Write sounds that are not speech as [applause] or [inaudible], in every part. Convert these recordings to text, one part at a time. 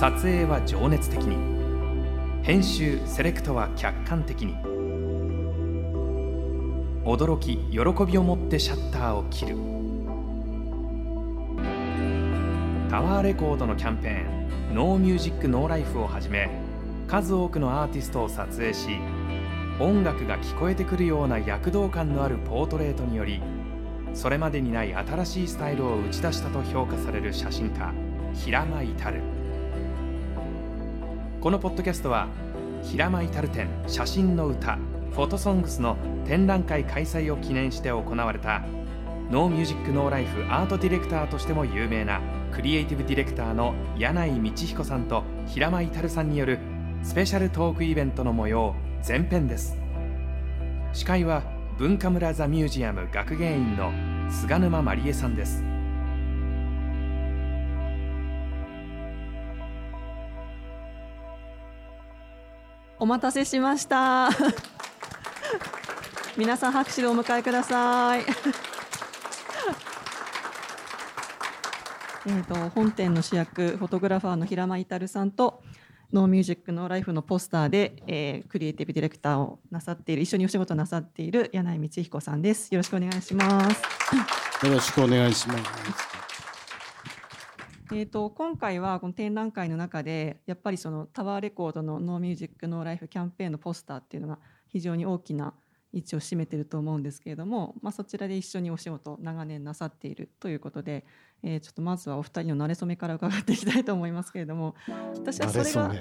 撮影は情熱的に。編集セレクトは客観的に。驚き喜びを持ってシャッターを切る。タワーレコードのキャンペーン「ノーミュージックノーライフをはじめ数多くのアーティストを撮影し音楽が聞こえてくるような躍動感のあるポートレートによりそれまでにない新しいスタイルを打ち出したと評価される写真家平間至。このポッドキャストは平間至展写真の歌フォトソングスの展覧会開催を記念して行われたノーミュージックノーライフアートディレクターとしても有名なクリエイティブディレクターの箭内道彦さんと平間至さんによるスペシャルトークイベントの模様前編です。司会は Bunkamuraザ・ミュージアム学芸員の菅沼真理恵さんです。お待たせしました。[laughs] 皆さん拍手でお迎えください。[laughs] えと本店の主役フォトグラファーの平間至さんとノーミュージックノーライフのポスターで、えー、クリエイティブディレクターをなさっている一緒にお仕事なさっている柳井光彦さんです。よろしくお願いします。よろしくお願いします。えーと、今回はこの展覧会の中でやっぱりそのタワーレコードの「ノーミュージックノーライフキャンペーンのポスターっていうのが非常に大きな位置を占めていると思うんですけれども、まあ、そちらで一緒にお仕事長年なさっているということで、えー、ちょっとまずはお二人の馴れ初めから伺っていきたいと思いますけれども私はそれが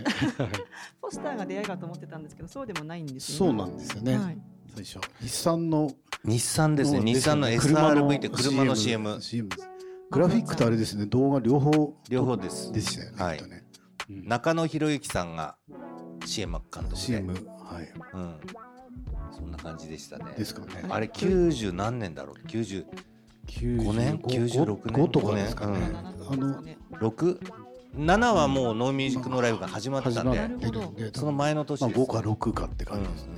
[laughs] ポスターが出会いかと思ってたんですけどそうでもないんですよね。そうなんですよね、はい、最初。日産の日産ですね。日産の SRV って車の CM, CM グラフィックとあれですね動画両方。両方です。でしたよね,、はい。ねうん、中野博之さんが CM 監督で CM はい、うん、そんな感じでしたね。ですかね。あれ90何年だろう？90 5年？96年？5とかですかね、うん、あの6 7はもうノーミュージックのライブが始まってたんで、その前の年です、まあ、5か6かって感じですね、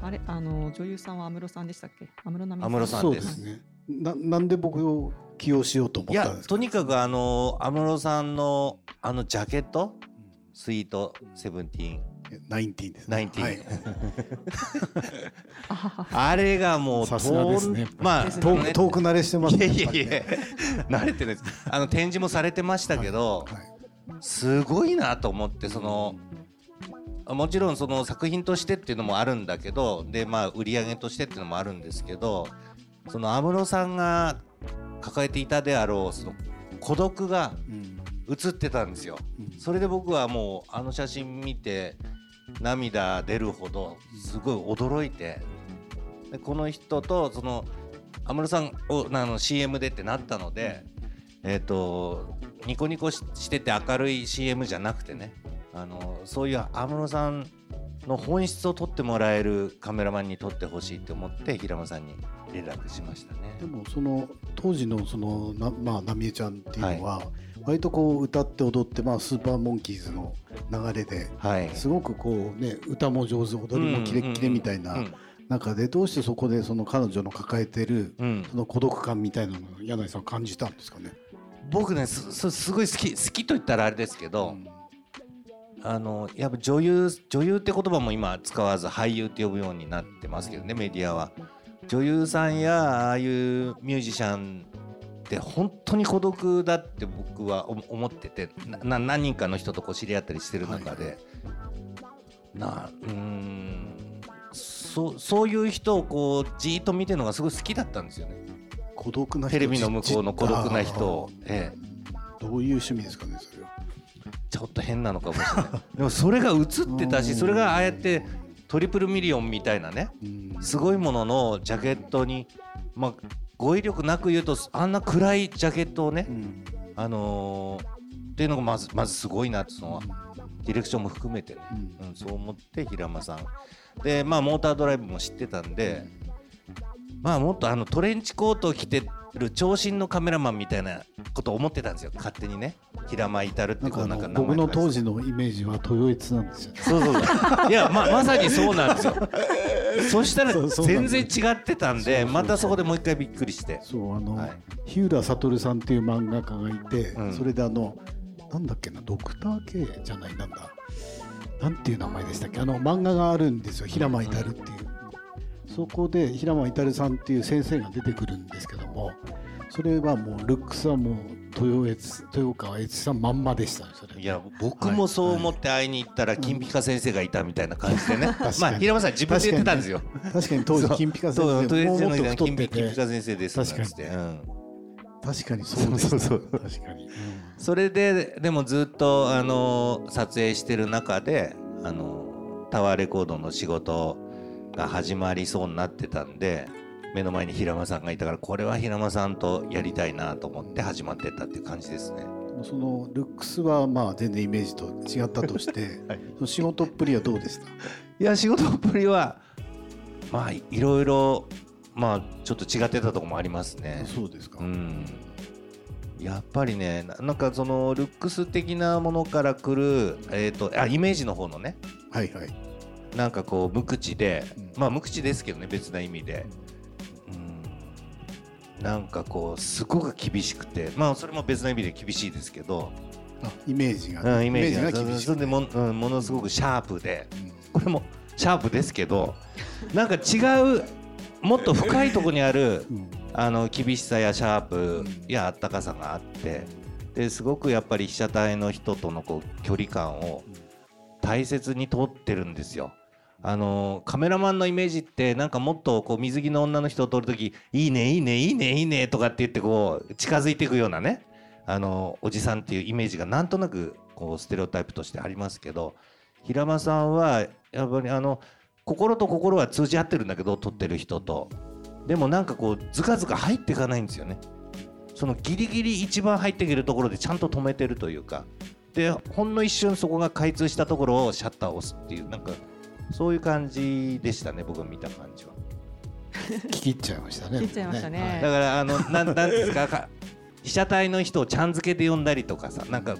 うん、あれあの女優さんは安室さんでしたっけ？安室奈美さん。そうですねななんで僕を起用しようと思ったんですか？とにかくあの安室さんのあのジャケット、スイートセブンティーンナインティーンですね。はい、[laughs] あれがもうさすがですね。まあ遠く遠く慣れしてます、ね。いやいや慣れてるです。あの展示もされてましたけど、はいはい、すごいなと思ってその。もちろんその作品としてっていうのもあるんだけどでまあ売り上げとしてっていうのもあるんですけどその安室さんが抱えていたであろうその孤独が映ってたんですよ。それで僕はもうあの写真見て涙出るほどすごい驚いてでこの人とその安室さんをあの CM でってなったので、えーと、ニコニコしてて明るい CM じゃなくてねあのそういう安室さんの本質を撮ってもらえるカメラマンに撮ってほしいと思って平間さんに連絡しましたね。でもその当時のそのなまあ奈美ちゃんっていうのは、はい、割とこう歌って踊って、まあ、スーパーモンキーズの流れで、はい、すごくこうね歌も上手踊りもキレッキレみたいな中でどうしてそこでその彼女の抱えてるその孤独感みたいなのを柳井さん感じたんですかね僕ねすすごい好き好きと言ったらあれですけど、うん、あのやっぱ女優女優って言葉も今使わず俳優って呼ぶようになってますけどねメディアは。女優さんやああいうミュージシャンって本当に孤独だって僕は思っててな何人かの人とこう知り合ったりしてる中で、はい、なうん。そそういう人をこうじっと見てるのがすごい好きだったんですよね。孤独なテレビの向こうの孤独な人を、ええ、どういう趣味ですかねそれは。ちょっと変なのかもしれない。でもそれが映ってたし [laughs] それがああやってトリプルミリオンみたいなねすごいもののジャケットにまあ語彙力なく言うとあんな暗いジャケットをね、うん、あのー、っていうのがまずまずすごいなってそのディレクションも含めてね、うん、うん、そう思って平間さん。でまあモータードライブも知ってたんで、まあもっとあのトレンチコートを着てる長身のカメラマンみたいなことを思ってたんですよ。勝手にね。平間至るってこうなんか僕の当時のイメージは豊悦なんですよ、そうそうそう。いやままさにそうなんですよ。[laughs] そしたら全然違ってたんでまたそこでもう一回びっくりして。そうあの、はい、日浦悟さんっていう漫画家がいて、うん、それであのなんだっけなドクター K じゃないなんだ。なんていう名前でしたっけ。あの漫画があるんですよ。平間至っていう、そこで平間至さんっていう先生が出てくるんですけどもそれはもうルックスはもう豊越豊川越さんまんまでしたいや僕もそう思って会いに行ったら金ピカ先生がいたみたいな感じでね、まあ平間さん自分で言ってたんですよ。確かに。当時金ピカ先生もっと太ってて。金ピカ先生です確かに、うん、確かにそうですそうそう確かに、うん、それででもずっとあの撮影してる中であのタワーレコードの仕事が始まりそうになってたんで目の前に平間さんがいたからこれは平間さんとやりたいなと思って始まってったっていう感じですね。そのルックスはまあ全然イメージと違ったとして、[laughs] はい、その仕事っぷりはどうでした？いや仕事っぷりはまあいろいろまあちょっと違ってたところもありますね。そうですか、うん。やっぱりねなんかそのルックス的なものからくる、えーと、あイメージの方のねはいはいなんかこう無口で、うん、まあ無口ですけどね別な意味で、なんかこうすごく厳しくてまあそれも別の意味で厳しいですけど。イメージが、ね、うん、イメージが。厳しいそれでも,、うん、ものすごくシャープで、うん、これもシャープですけどなんか違うもっと深いところにある、うん、あの厳しさやシャープやあったかさがあってですごくやっぱり被写体の人とのこう距離感を大切にとってるんですよ。あのカメラマンのイメージってなんかもっとこう水着の女の人を撮る時いいねいいねいいねいいねとかって言ってこう近づいていくようなねあのおじさんっていうイメージがなんとなくこうステレオタイプとしてありますけど平間さんはやっぱりあの心と心は通じ合ってるんだけど撮ってる人と。でもなんかこうずかずか入っていかないんですよね。そのギリギリ一番入っていけるところでちゃんと止めてるというか。でほんの一瞬そこが開通したところをシャッターを押すっていうなんかそういう感じでしたね僕が見た感じは。聞き入っちゃいましたね聞きちゃいましたね、はい、だからあのなんなんですか被写体の人をちゃん付けで呼んだりとかさなんか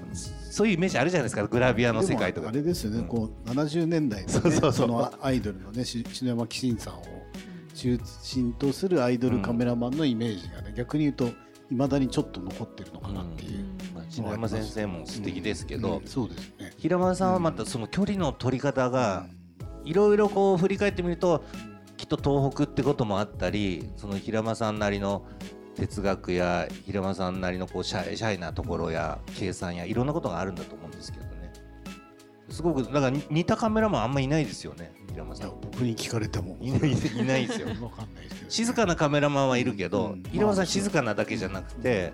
そういうイメージあるじゃないですかグラビアの世界とか。あれですよね、うん、こう70年代の、ね、そうそうそのアイドルのね篠山紀信さんを中心とするアイドルカメラマンのイメージがね、逆に言うといまだにちょっと残ってるのかなっていう、うん、篠山先生も素敵ですけど、うん、そうですね。平間さんはまたその距離の取り方が、いろいろこう振り返ってみるときっと東北ってこともあったりその平間さんなりの哲学や平間さんなりのこうシャイシャイなところや計算やいろんなことがあるんだと思うんですけどね。すごくだから似たカメラマンあんまいないですよね平間さん。僕に聞かれても。いないいないですよ。[laughs] 静かなカメラマンはいるけど、うん、平間さん静かなだけじゃなくて、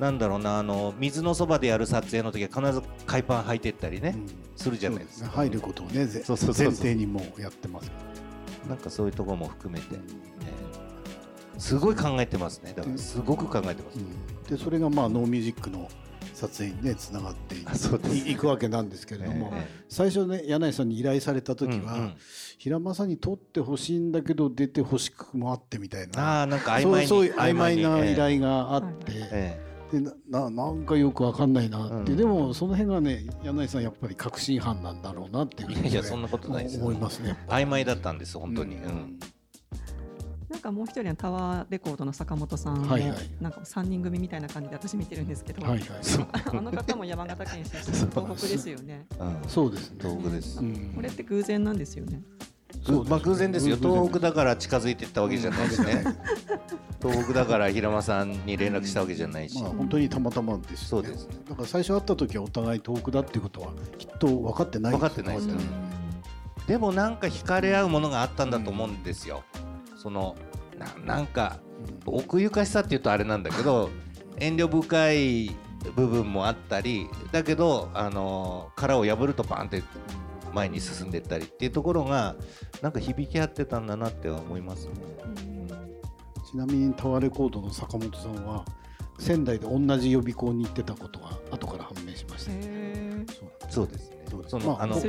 なんだろうなあの水のそばでやる撮影の時は必ず海パン履いてったりね、うん、するじゃないですか、入ることをね前提にもやってます。なんかそういうところも含めて、ね、すごい考えてますね。だからすごく考えてます、うん、でそれがまあノーミュージックの撮影にねつながっていく。わけなんですけれども、最初ね柳井さんに依頼された時は、平間さんに撮ってほしいんだけど出てほしくもあってみたいな。あなんか曖昧そういう曖昧な依頼があって。ええでななんかよくわかんないなって、うん、でもその辺がね柳井さんやっぱり確信犯なんだろうなっていう、いやいやそんなことないです思いますね。曖昧だったんです本当に、うん、うん、なんかもう一人はタワーレコードの坂本さんも、はいはい、なんか三人組みたいな感じで私見てるんですけど、はいはい、[laughs] あの方も山形県出身東北ですよね、うん、そうです、ね、東北です、これって偶然なんですよねまあ偶然ですよ。東北だから近づいていったわけじゃないですね [laughs] 東北だから平間さんに連絡したわけじゃないし、まあ、本当にたまたまです、ね、そうです、だから最初会った時はお互い東北だっていうことはきっと分かってない分かってないですよ、ね、でもなんか惹かれ合うものがあったんだと思うんですよ、うん、そのななんか奥ゆかしさっていうとあれなんだけど遠慮深い部分もあったりだけどあの殻を破るとバンって前に進んでいったりっていうところがなんか響き合ってたんだなって思いますね。ちなみにタワーレコードの坂本さんは仙台で同じ予備校に行ってたことが後から判明しました。そう。ですね。その、まあ、あの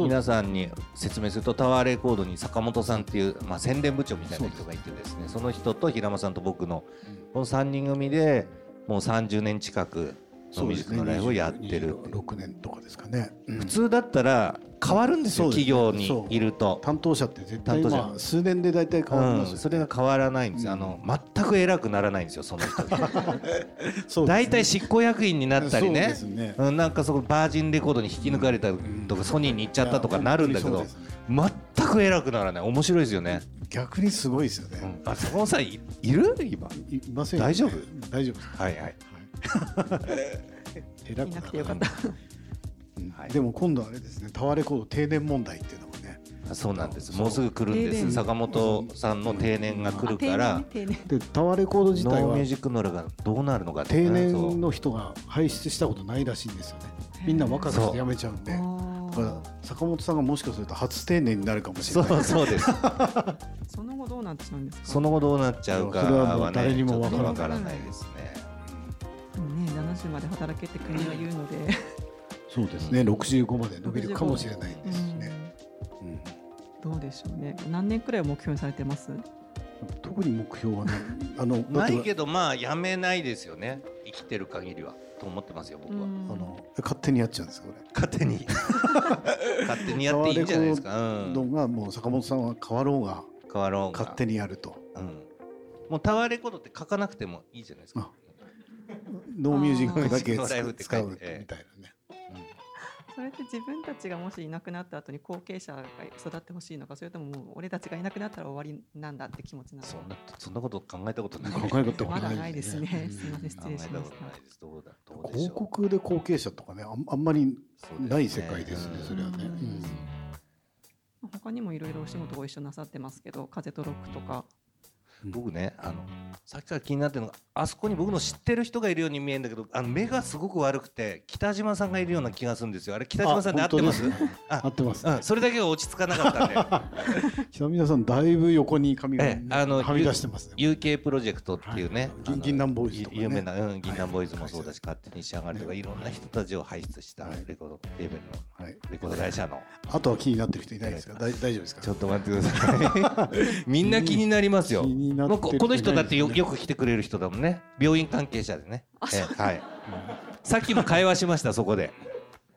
皆さんに説明するとタワーレコードに坂本さんっていう、まあ、宣伝部長みたいな人がいてですねその人と平間さんと僕のこの3人組でもう30年近くノーミュージックのライフをやってる。6年とかですかね、うん、普通だったら変わるんですよ、企業にいると。担当者って絶対まあ数年で大体変わります、うん、それが変わらないんです、あの全く偉くならないんですよその人。[laughs] 大体、執行役員になったりね。ね、うん、なんかそこバージンレコードに引き抜かれたとか、ソニーに行っちゃったとかなるんだけど、全く偉くならない。面白いですよね。逆にすごいですよね、あそこさんいる？今？いません、大丈夫？大丈夫はいはい [laughs] 偉くなくてよかった。はい、でも今度あれですね。タワーレコード定年問題っていうのもね。そうなんです。もうすぐ来るんです。坂本さんの定年が来るから。でタワーレコード自体は。ノーミュージックノラがどうなるのか定年の人が輩出したことないらしいんですよね。みんな若くして辞めちゃうんで。だから坂本さんがもしかすると初定年になるかもしれない。そうそうです。[laughs] その後どうなっちゃうんですか？その後どうなっちゃうかは、ね、誰にもわからない。ですねね70まで働けって国は言うのでそうですね、六十五まで伸びるかもしれないですね。どうでしょうね。何年くらい目標にされてます？特に目標はね、[laughs] あのないけどまあやめないですよね。生きてる限りはと思ってますよ僕は。あの勝手にやっちゃうんですこれ。勝手に [laughs] 勝手にやっていいんじゃないですか。うん。がもう坂本さんは変わろうが変わろう勝手にやると。うん。もうタワーレコードって書かなくてもいいじゃないですか。ノーミュージックだけ使うみたいなね。それって自分たちがもしいなくなった後に後継者が育ってほしいのかそれとももう俺たちがいなくなったら終わりなんだって気持ちなの？そんなそんなこと考えたことない。考えたことまだないですね。すみません失礼しました。広告で後継者とかねあんまりない世界ですねそれはね、他にもいろいろお仕事ご一緒なさってますけど風とロックとか僕ねあのさっきから気になってるのがあそこに僕の知ってる人がいるように見えるんだけどあの目がすごく悪くて北島さんがいるような気がするんですよ。あれ北島さんで合ってます？合ってます、うん、それだけが落ち着かなかったんで。北島さんだいぶ横に髪がはみ出してますね。UK プロジェクトっていうね、はい、銀杏ボーイズとか、ね、有名な、うん、銀杏ボーイズもそうだし、勝手に仕上がるとかい。ろんな人たちを輩出したレコードレーベルの、レコード会社の。あとは気になってる人いないですか？大丈夫ですか？ちょっと待ってください。[laughs] みんな気になりますよこの人だってよよく来てくれる人だもんね。病院関係者でね、えはい、さっきも会話しましたそこで。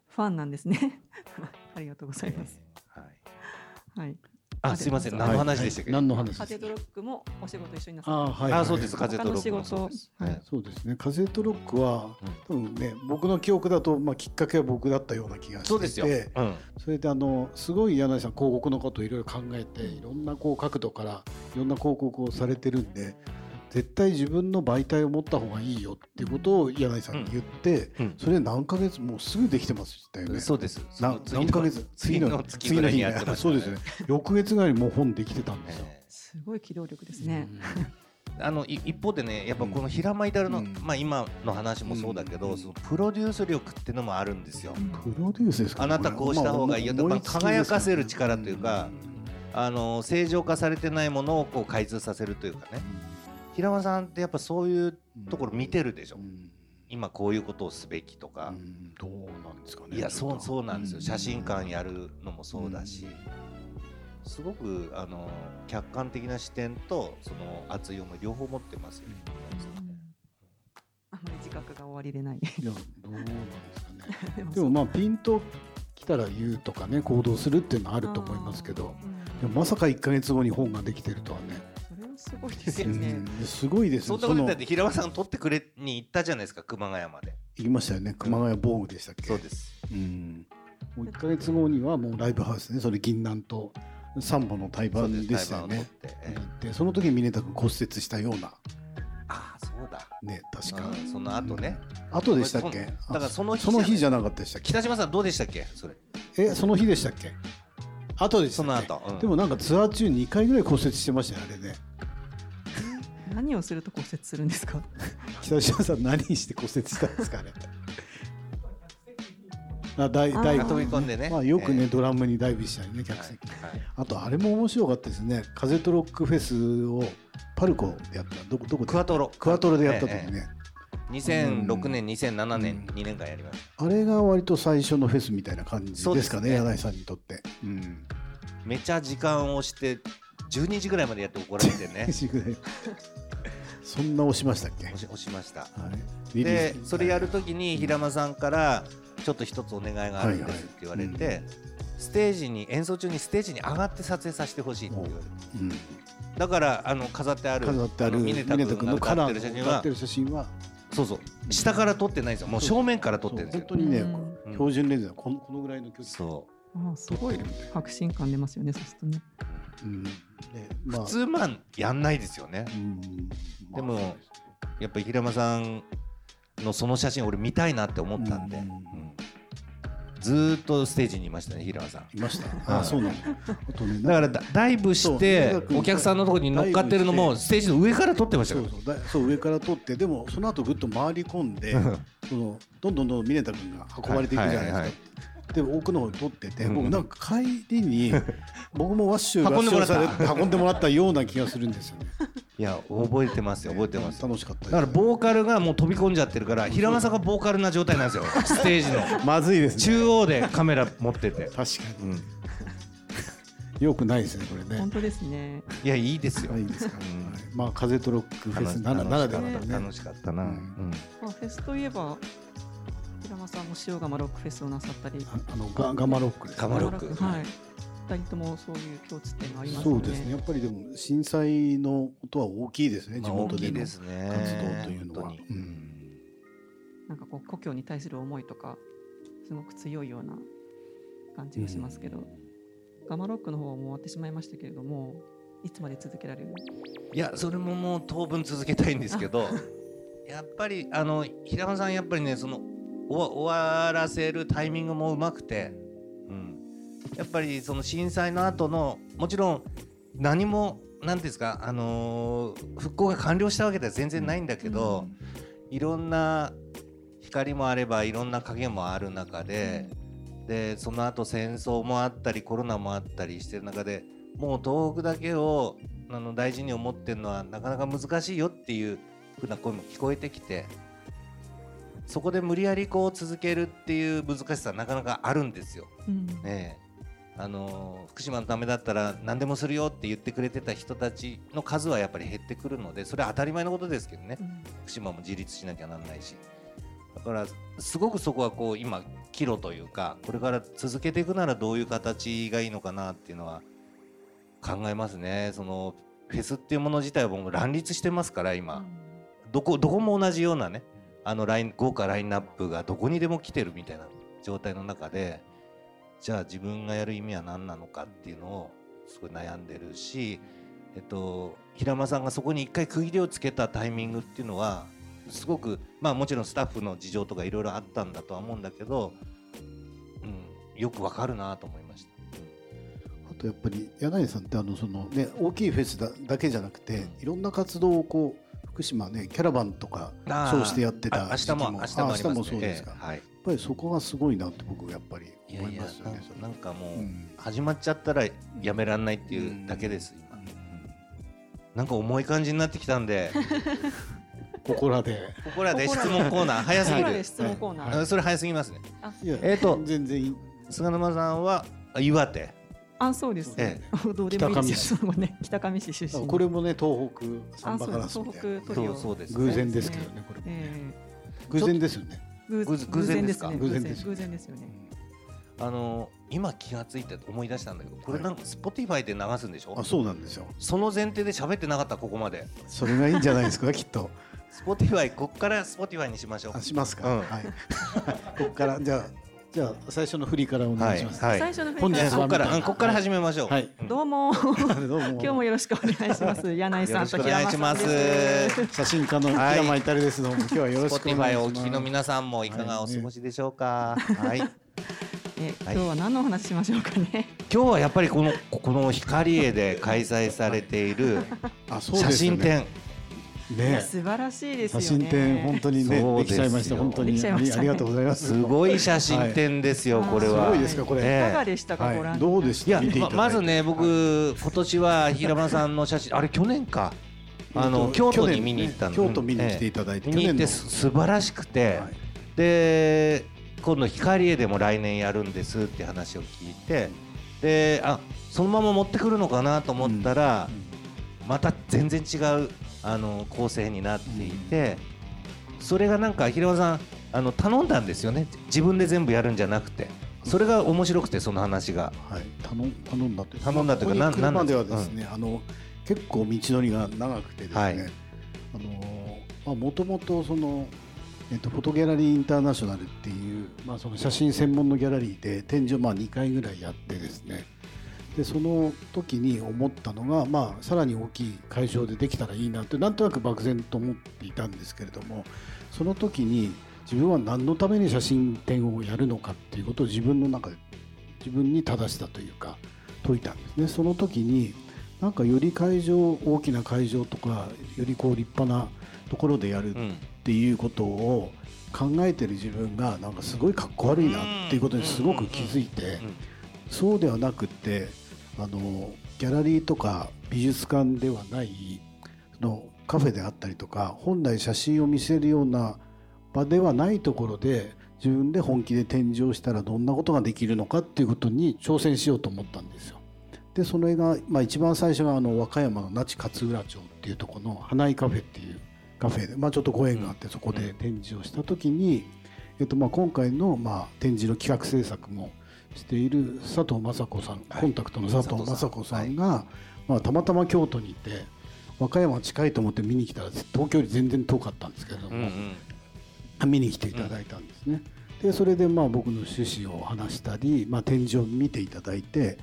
ファンなんですね。[laughs] ありがとうございます、はい、はいあ、すみません、何の話でしたっけ？何の話。風とロックもお仕事一緒になさあ、はい。あ、そうです。風とロックもそうです。はい、そうですね。風とロックは、多分ね、僕の記憶だと、まあ、きっかけは僕だったような気がしてそうですよ。うん、それで、あの、すごい柳井さん、広告のことをいろいろ考えて、いろんなこう角度から。いろんな広告をされてるんで。絶対自分の媒体を持った方がいいよっていうことを柳井さんに言って、うん。うん、それ何ヶ月もうすぐできてましたよね。そうです。何ヶ月？次の次の日にそうですね。翌月ぐらいにもう本できてたんですよ。すごい機動力ですね。[laughs] あの一方でねやっぱこの平間至の、うん、まあ今の話もそうだけど、うん、そのプロデュース力っていうのもあるんですよ。プロデュースですか、あなたこうした方がいいよと、まあ、輝かせる力というか、あの正常化されてないものをこう開通させるというかね。平間さんってやっぱそういうところ見てるでしょ、うん、今こういうことをすべきとか、うん、どうなんですかねいやそうそうなんですよ、写真館やるのもそうだし、すごくあの客観的な視点とその熱い思い両方持ってますよね、あまり自覚が終わりでない。いやどうなんですかね。[laughs] でもまあピンと来たら言うとかね行動するっていうのはあると思いますけど、でもまさか1か月後に本ができてるとはねすごいですよね。すごいです。そんなことだって平間さん取ってくれに行ったじゃないですか熊谷まで。行きましたよね。熊谷防具でしたっけ？そうです。うん。もう一か月後にはもうライブハウスね。それ銀杏と三本の対バンでしたよね。でその時峰田君骨折したような。ああそうだ。ね確か。その後ね。後でしたっけ？だからその日その日じゃなかったでしたっけ？北島さんどうでしたっけ？それ。えその日でしたっけ？後でその後、でもなんかツアー中2回ぐらい骨折してましたよあれね。何をすると骨折するんですか？[laughs] 北島さん何して骨折したんですかね？あダイダイ飛び込んでね、まあ、よくね、えー、ドラムにダイブしたりね客席、はいはい、あとあれも面白かったですね。風とロックフェスをパルコでやった。どこどこクワトロ。クワトロでやった時ね、えー、2006年、うん、2007年、2年間やりました。あれが割と最初のフェスみたいな感じですかね、ね。柳井さんにとって、うん、めちゃ時間をして12時ぐらいまでやって怒られてね。[laughs] そんな押しましたっけ？押し押しました、はい、でそれやるときに平間さんからちょっと一つお願いがあるんですって言われて、はいはいステージに演奏中にステージに上がって撮影させてほしいって言われて、うん、だからあの飾ってある飾ってある峰田君の歌ってる写真は。写真は。そうそう。下から撮ってないんですよ。もう正面から撮ってるんですよ。本当にね、標準レンズはこのこのぐらいの距離。そう。あすごい確信感出ますよねそうするとね,、うん。ねまあ、普通まあやんないですよね、うん。でもやっぱり平間さんのその写真俺見たいなって思ったんで、うん。ずっとステージにいましたね平間さん。いました。あそうなの。[laughs] だからダイブしてお客さんのところに乗っかってるのもステージの上から撮ってましたそうそうそう上から撮ってでもその後ぐっと回り込んで [laughs] そのどんどんどん峰田君が運ばれていくじゃないですか、で奥の方に撮ってて、僕なんか帰りに [laughs] 僕もワッシュ運んでもらった。運んでもらったような気がするんですよね。いや覚えてますよ覚えてます。楽しかっただからボーカルがもう飛び込んじゃってるから平間さんがボーカルな状態なんですよ [laughs] ステージの。まずいです、ね、中央でカメラ持ってて。確かに、うん、[laughs] よくないですねこれね。本当ですね。いやいいですよ。いいですか、うん、まあ風とロックフェスならではね。楽しかったな、うん、まあ、フェスといえば平間さんも塩釜ロックフェスをなさったりあのガガマロックガマロックはい二人ともそういう共通点がありますね。そうですね。やっぱりでも震災のことは大きいですね。地元での活動というのは。うん、なんかこう故郷に対する思いとかすごく強いような感じがしますけど、うん、ガマロックの方はもう終わってしまいましたけれども、いつまで続けられる？いやそれももう当分続けたいんですけど、[laughs] やっぱりあの平間さんやっぱりねその終わらせるタイミングもうまくて。やっぱりその震災の後のもちろん何も何ですか、あのー、復興が完了したわけでは全然ないんだけど、うん、いろんな光もあればいろんな影もある中ででその後戦争もあったりコロナもあったりしてる中でもう東北だけをあの大事に思ってるのはなかなか難しいよっていうふうな声も聞こえてきてそこで無理やりこう続けるっていう難しさなかなかあるんですよ。うん、ねあの福島のためだったら何でもするよって言ってくれてた人たちの数はやっぱり減ってくるのでそれは当たり前のことですけどね、うん、福島も自立しなきゃなんないし。だからすごくそこはこう今岐路というかこれから続けていくならどういう形がいいのかなっていうのは考えますね。そのフェスっていうもの自体はもう乱立してますから今、うん、どこどこも同じようなねあのライン豪華ラインナップがどこにでも来てるみたいな状態の中で。じゃあ自分がやる意味は何なのかっていうのをすごい悩んでるし、えっと、平間さんがそこに一回区切りをつけたタイミングっていうのはすごくまあもちろんスタッフの事情とかいろいろあったんだとは思うんだけど、うん、よくわかるなと思いました。あとやっぱり柳井さんってあのその、ね、大きいフェスだだけじゃなくて、うん、いろんな活動をこう福島ねキャラバンとかそうしてやってた明日も明日も、ね、明日もそうですか、えはい、ぱりそこがすごいなって僕やっぱり思いますよね。なんかもう、始まっちゃったらやめらんないっていうだけです、今。なんか重い感じになってきたんで。[laughs] ここらで。ここらで質問コーナー早すぎる。質問コーナー。それ早すぎますね。えっと全然菅沼さんは岩手。あ、そうです。ええ、[laughs] どうでもいいです。よ。[laughs] ね、北上市出身。これもね、東北サンバガラスみたいな。そう。偶然ですけどね、これ。偶然ですよね。偶然ですか？偶然です偶然ですよね。あの今気が付いて思い出したんだけどこれなんか Spotifyで流すんでしょ？あそうなんですよ。その前提で喋ってなかったここまで。それがいいんじゃないですかきっと。[laughs] Spotifyここから Spotifyにしましょう。しますか、はい。ここからじゃあじゃあ最初の振りからお願いします。はい、最初の振りから。ここからここから始めましょう。はい、どうも [laughs] 今日もよろしくお願いします。柳井さんと平間さんです。写真家の平間至ですどうも今日はよろしくお願いします。お聞きの皆さんもいかがお過ごしでしょうか。はい。え今日は何のお話しましょうかね。今日はやっぱりこのこの光栄で開催されている写真展。ね、素晴らしいです写真展本当にねできちゃいました本当に。ありがとうございます。すごい写真展ですよ、これは。すごいですかこれ、いかがでしたか、ご覧どうでしたいやまずね僕今年は平間さんの写真あれ去年か。あの京都に見に行ったん京都見に来ていただいて、見に行って素晴らしくて、で今度光栄でも来年やるんですって話を聞いて。であそのまま持ってくるのかなと思ったら、また全然違うあの構成になっていて、それがなんか平尾さんあの頼んだんですよね。自分で全部やるんじゃなくて。それが面白くてその話が。はい、頼頼んだという頼んだというか何なんではですね、うん、あの結構道のりが長くてですね、はい、あのまあもともとそのえっと、フォトギャラリーインターナショナルっていう、まあ、その写真専門のギャラリーで展示をまあ2回ぐらいやってですねでその時に思ったのが、まあ、さらに大きい会場でできたらいいなってなんとなく漠然と思っていたんですけれどもその時に自分は何のために写真展をやるのかっていうことを自分の中で自分に正したというか解いたんですね。その時になんかより会場大きな会場とかよりこう立派なところでやるっていうことを考えてる自分がなんかすごいかっこ悪いなっていうことにすごく気づいてそうではなくってあのギャラリーとか美術館ではないのカフェであったりとか本来写真を見せるような場ではないところで自分で本気で展示をしたらどんなことができるのかっていうことに挑戦しようと思ったんですよ。でそれが、まあ、一番最初があの和歌山の那智勝浦町っていうところの花井カフェっていうカフェで、まあ、ちょっとご縁があってそこで展示をした時に、えっと、まあ今回のまあ展示の企画制作もしている佐藤雅子さん、コンタクトの佐藤雅子さんが、まあ、たまたま京都にいて和歌山近いと思って見に来たら東京より全然遠かったんですけれども、見に来ていただいたんですね。でそれでまあ僕の趣旨を話したり、まあ、展示を見ていただいて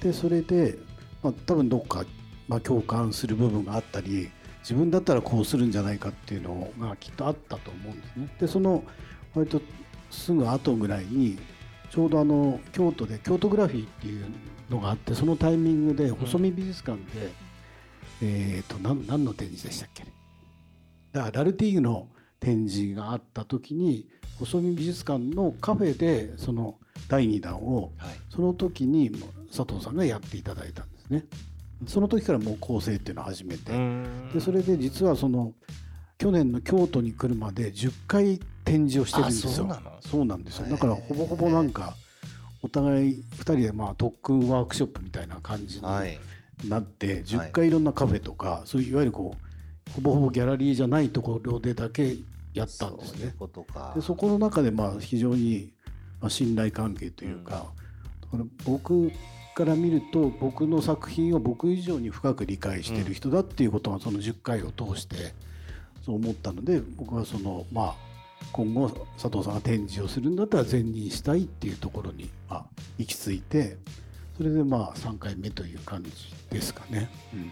でそれで、まあ、多分どっか、まあ、共感する部分があったり自分だったらこうするんじゃないかっていうのがきっとあったと思うんですね。でその割とすぐ後ぐらいにちょうどあの京都で京都グラフィーっていうのがあってそのタイミングで細見美術館で、えっ、と何何の展示でしたっけ？だからラルティーグの展示があった時に細見美術館のカフェでその第2弾を、その時に佐藤さんがやっていただいたんですね。その時からもう構成っていうのを始めて。でそれで実はその去年の京都に来るまで10回展示をしてるんですよ。そうなんですよ。だからほぼほぼなんかお互い2人でまあ特訓ワークショップみたいな感じになって、10回いろんなカフェとかそういういわゆるこうほぼほぼギャラリーじゃないところでだけやったんですね。でそこの中でまあ非常に信頼関係というか、だから僕から見ると僕の作品を僕以上に深く理解してる人だっていうことがその10回を通してそう思ったので僕はそのまあ今後佐藤さんが展示をするんだったら前任したいっていうところにまあ行き着いてそれでまあ3回目という感じですかね。うん、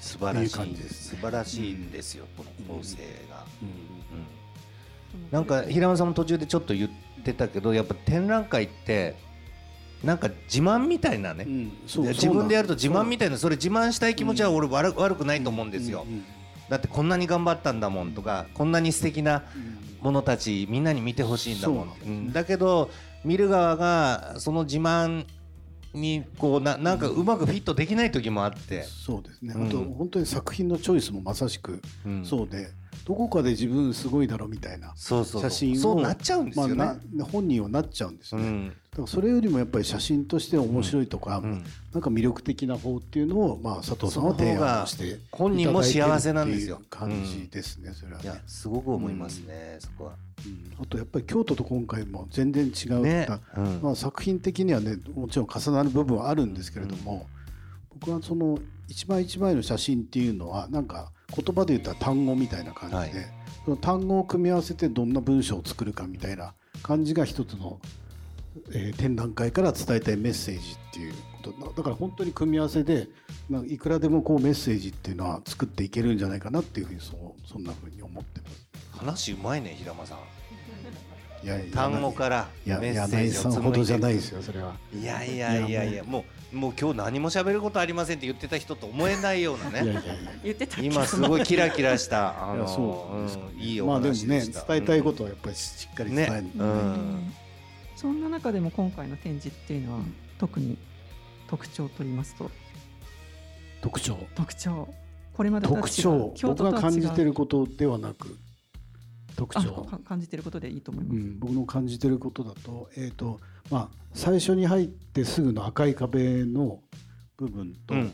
素晴らしいです素晴らしいんですよ、この構成が。うん。うん。なんか平山さんも途中でちょっと言ってたけどやっぱ展覧会ってなんか自慢みたいなね、うん、自分でやると自慢みたいなそれ自慢したい気持ちは俺悪,、悪くないと思うんですよ、だってこんなに頑張ったんだもんとかこんなに素敵なものたちみんなに見てほしいんだもん、う。ん、だけど見る側がその自慢にこうななんかうまくフィットできない時もあって、そうですね、うん、あと本当に作品のチョイスもまさしくそうで、どこかで自分すごいだろうみたいな写真をそうなっちゃうんですよね、まあ、本人はなっちゃうんですよね、うん、だからそれよりもやっぱり写真として面白いとか、うん、なんか魅力的な方っていうのを、まあ、佐藤さんは提案して本人も幸せなんですよ。感じですね、それは、ね、いやすごく思いますね、そこは。あとやっぱり京都と今回も全然違う、ね。まあ、作品的にはねもちろん重なる部分はあるんですけれども、僕はその一枚一枚の写真っていうのはなんか言葉で言ったら単語みたいな感じで、はい、その単語を組み合わせてどんな文章を作るかみたいな感じが一つの、えー、展覧会から伝えたいメッセージっていうことだから本当に組み合わせでいくらでもこうメッセージっていうのは作っていけるんじゃないかなっていうふうにそうそんなふうに思ってます。話うまいね平間さん。いや単語からメッセージを紡いで。いやいやいやいやもうもう今日何も喋ることありませんって言ってた人と思えないようなね。いやいやいや言ってた今すごいキラキラしたあのそういいお話でした。まあでもね伝えたいことはやっぱりしっかり伝える、ねうん。そんな中でも今回の展示っていうのは特に特徴を取りますと。特徴。特徴。これまで特徴僕が感じてることではなく特徴感じてることでいいと思います、うん、僕の感じてることだと,、えーとまあ、最初に入ってすぐの赤い壁の部分と、うん、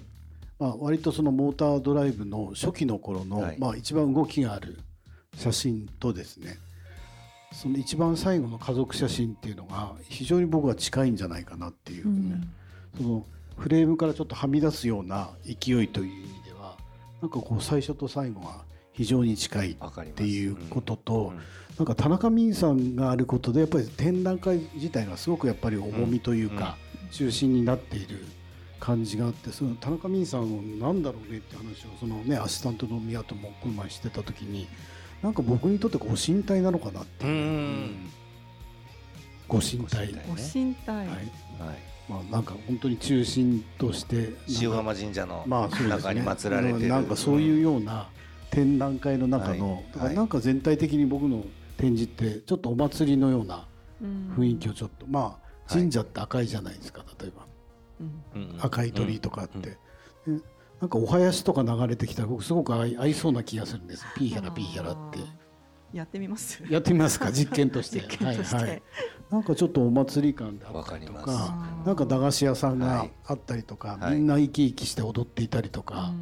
まあ、割とそのモータードライブの初期の頃の、はい、まあ、一番動きがある写真とですねその一番最後の家族写真っていうのが非常に僕は近いんじゃないかなっていう、ね、うん、そのフレームからちょっとはみ出すような勢いという意味ではなんかこう最初と最後が非常に近いっていうことと、なんか田中泯さんがあることでやっぱり展覧会自体がすごくやっぱり重みというか中心になっている感じがあってその田中泯さんなんだろうねって話をそのねアシスタントの宮ともこの前してた時になんか僕にとってご神体なのかなっていう。ご神体。ご神体。はい。まあなんか本当に中心として塩釜神社の中に祀られてる、なんかそういうような展覧会の中の、はい、なんか全体的に僕の展示ってちょっとお祭りのような雰囲気をちょっと、まあ神社って赤いじゃないですか例えば、赤い鳥居とかあって、なんかお囃子とか流れてきたら僕すごく合い合いそうな気がするんです。ピーヒャラピーヒャラって。やってみます？やってみますか？実験として。[laughs] はいはい。なんかちょっとお祭り感であったりとかなんか駄菓子屋さんがあったりとか、みんな生き生きして踊っていたりとか、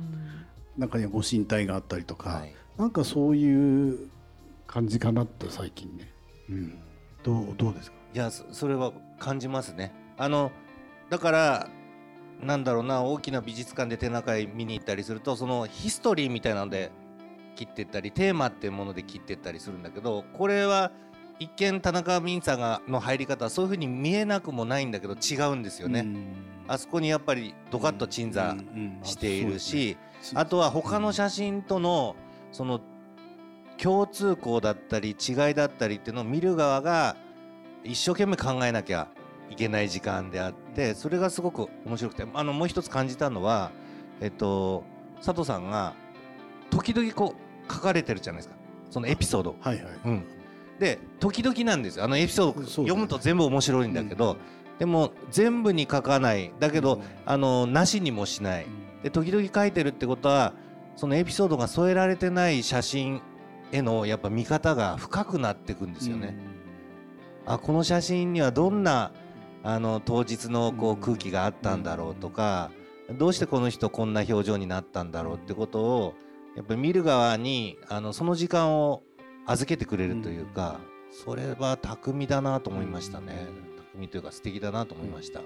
中にはご神体があったりとか、はい、なんかそういう感じかなって最近ね、うん、どうどうですか？いやそれは感じますね。あのだからなんだろうな大きな美術館で展覧会見に行ったりするとそのヒストリーみたいなので切ってったりテーマっていうもので切ってったりするんだけどこれは一見田中泯さんがの入り方はそういうふうに見えなくもないんだけど違うんですよね。あそこにやっぱりドカッと鎮座しているしあとは他の写真とのその共通項だったり違いだったりっていうのを見る側が一生懸命考えなきゃいけない時間であってそれがすごく面白くてあのもう一つ感じたのは、えっと、佐藤さんが時々こう書かれてるじゃないですか。そのエピソード。はいはい。うん、で時々なんですよ。あのエピソード読むと全部面白いんだけど、でも全部に書かない。だけど、あのなしにもしない。で時々書いてるってことはそのエピソードが添えられてない写真へのやっぱ見方が深くなっていくんですよね。あこの写真にはどんなあの当日のこう空気があったんだろうとかどうしてこの人こんな表情になったんだろうってことをやっぱり見る側にあのその時間を預けてくれるというかそれは巧みだなと思いましたね。巧みというか素敵だなと思いました。